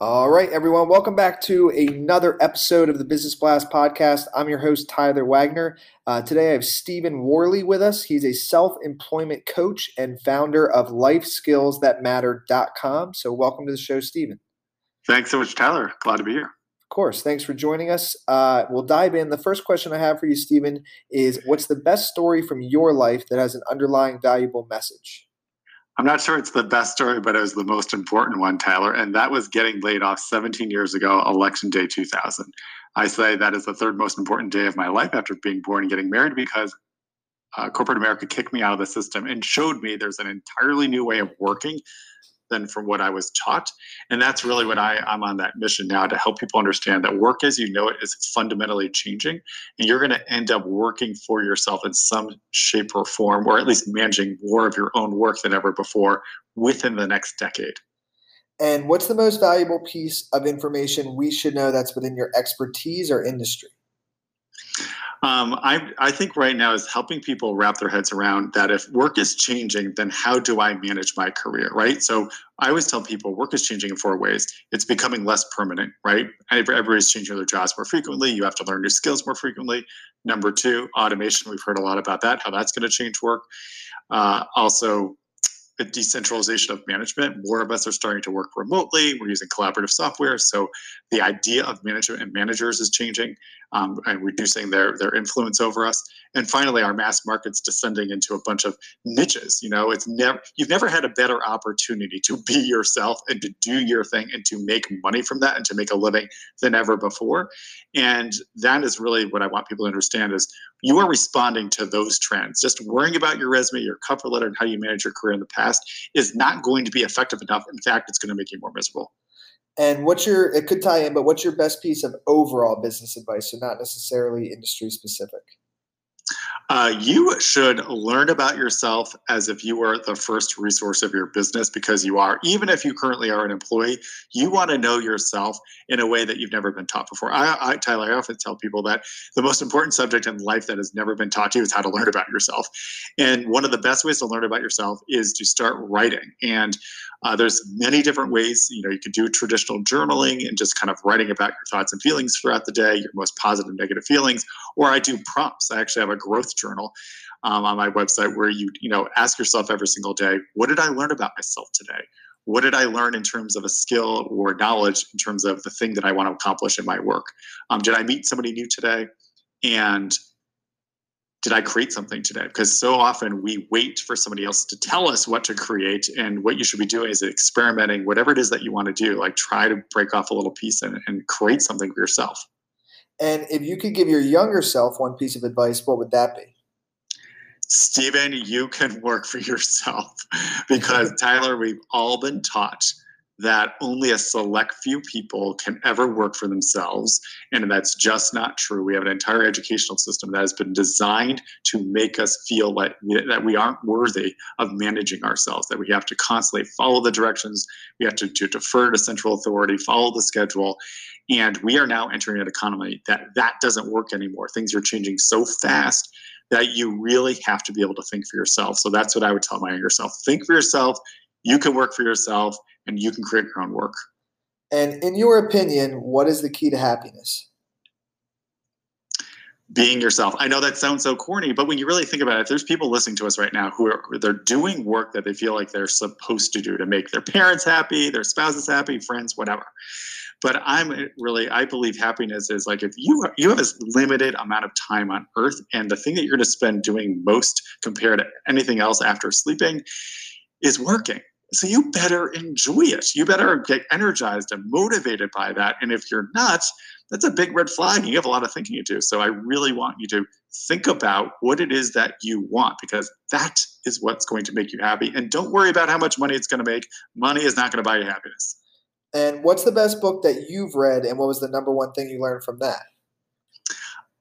All right, everyone, welcome back to another episode of the Business Blast podcast. I'm your host, Tyler Wagner. Uh, today I have Stephen Warley with us. He's a self employment coach and founder of lifeskillsthatmatter.com. So, welcome to the show, Stephen. Thanks so much, Tyler. Glad to be here. Of course. Thanks for joining us. Uh, we'll dive in. The first question I have for you, Stephen, is what's the best story from your life that has an underlying valuable message? I'm not sure it's the best story, but it was the most important one, Tyler, and that was getting laid off 17 years ago, election day 2000. I say that is the third most important day of my life after being born and getting married because uh, corporate America kicked me out of the system and showed me there's an entirely new way of working than from what I was taught. And that's really what I, I'm on that mission now to help people understand that work as you know it is fundamentally changing. And you're going to end up working for yourself in some shape or form, or at least managing more of your own work than ever before within the next decade. And what's the most valuable piece of information we should know that's within your expertise or industry? Um, I, I think right now is helping people wrap their heads around that if work is changing, then how do I manage my career, right? So I always tell people work is changing in four ways. It's becoming less permanent, right? Everybody's changing their jobs more frequently. You have to learn new skills more frequently. Number two, automation. We've heard a lot about that, how that's going to change work. Uh, also, a decentralization of management. More of us are starting to work remotely. We're using collaborative software. So the idea of management and managers is changing um, and reducing their, their influence over us. And finally, our mass market's descending into a bunch of niches. You know, it's never you've never had a better opportunity to be yourself and to do your thing and to make money from that and to make a living than ever before. And that is really what I want people to understand is you are responding to those trends. Just worrying about your resume, your cover letter, and how you manage your career in the past is not going to be effective enough. In fact, it's going to make you more miserable. And what's your, it could tie in, but what's your best piece of overall business advice? So not necessarily industry specific. Uh, you should learn about yourself as if you were the first resource of your business because you are. Even if you currently are an employee, you want to know yourself in a way that you've never been taught before. I, I, Tyler, I often tell people that the most important subject in life that has never been taught to you is how to learn about yourself. And one of the best ways to learn about yourself is to start writing. And uh, there's many different ways. You know, you could do traditional journaling and just kind of writing about your thoughts and feelings throughout the day, your most positive, negative feelings. Or I do prompts. I actually have a growth journal um, on my website where you you know ask yourself every single day, what did I learn about myself today? What did I learn in terms of a skill or knowledge in terms of the thing that I want to accomplish in my work? Um, did I meet somebody new today? And did I create something today? Because so often we wait for somebody else to tell us what to create, and what you should be doing is experimenting, whatever it is that you want to do. Like try to break off a little piece and, and create something for yourself. And if you could give your younger self one piece of advice, what would that be? Stephen, you can work for yourself because Tyler, we've all been taught that only a select few people can ever work for themselves. And that's just not true. We have an entire educational system that has been designed to make us feel like that we aren't worthy of managing ourselves, that we have to constantly follow the directions, we have to, to defer to central authority, follow the schedule. And we are now entering an economy that that doesn't work anymore. Things are changing so fast that you really have to be able to think for yourself. So that's what I would tell my younger self. Think for yourself. You can work for yourself and you can create your own work. And in your opinion, what is the key to happiness? Being yourself. I know that sounds so corny, but when you really think about it, there's people listening to us right now who are they're doing work that they feel like they're supposed to do to make their parents happy, their spouses happy, friends, whatever but i'm really i believe happiness is like if you you have this limited amount of time on earth and the thing that you're going to spend doing most compared to anything else after sleeping is working so you better enjoy it. You better get energized and motivated by that. And if you're not that's a big red flag you have a lot of thinking to do. So i really want you to think about what it is that you want because that is what's going to make you happy. And don't worry about how much money it's going to make. Money is not going to buy you happiness. And what's the best book that you've read, and what was the number one thing you learned from that?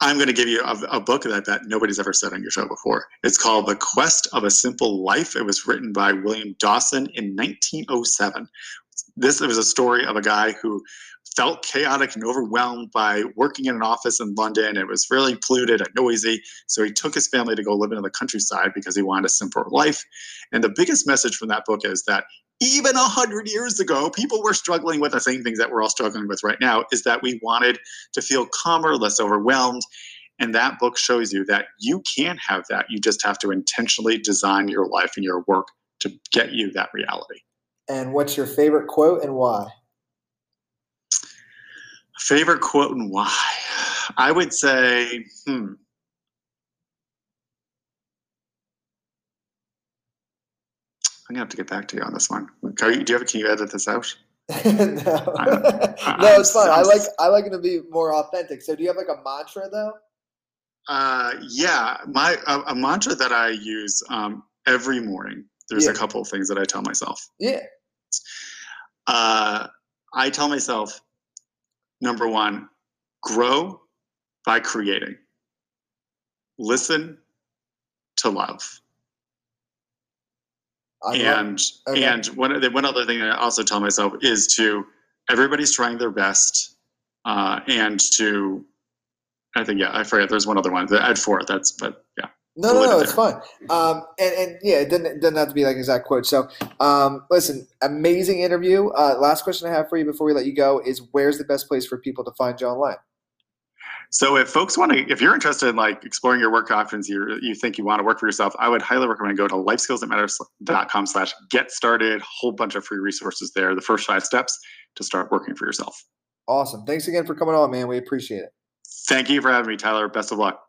I'm going to give you a, a, book that, that nobody's ever said on your show before. It's called The Quest of a Simple Life. It was written by William Dawson in 1907. This was a story of a guy who felt chaotic and overwhelmed by working in an office in London. It was really polluted and noisy. So he took his family to go live in the countryside because he wanted a simpler life. And the biggest message from that book is that even a hundred years ago, people were struggling with the same things that we're all struggling with right now. Is that we wanted to feel calmer, less overwhelmed, and that book shows you that you can have that. You just have to intentionally design your life and your work to get you that reality. And what's your favorite quote and why? Favorite quote and why? I would say, hmm. I'm gonna have to get back to you on this one. Can you, do you have, can you edit this out? no, no, it's fine. I like I like it to be more authentic. So, do you have like a mantra though? Uh, yeah, my a, a mantra that I use um, every morning. There's yeah. a couple of things that I tell myself. Yeah. Uh, I tell myself, number one, grow by creating. Listen to love and okay. and one one other thing I also tell myself is to everybody's trying their best, uh, and to I think yeah I forget there's one other one I had four that's but yeah. No, no, no, it's fine. Um, and, and yeah, it doesn't it didn't have to be like exact quote. So, um, listen, amazing interview. Uh, last question I have for you before we let you go is where's the best place for people to find you online? So if folks want to, if you're interested in like exploring your work options, you you think you want to work for yourself, I would highly recommend go to lifeskillsthatmatters.com slash get started. Whole bunch of free resources there. The first five steps to start working for yourself. Awesome. Thanks again for coming on, man. We appreciate it. Thank you for having me, Tyler. Best of luck.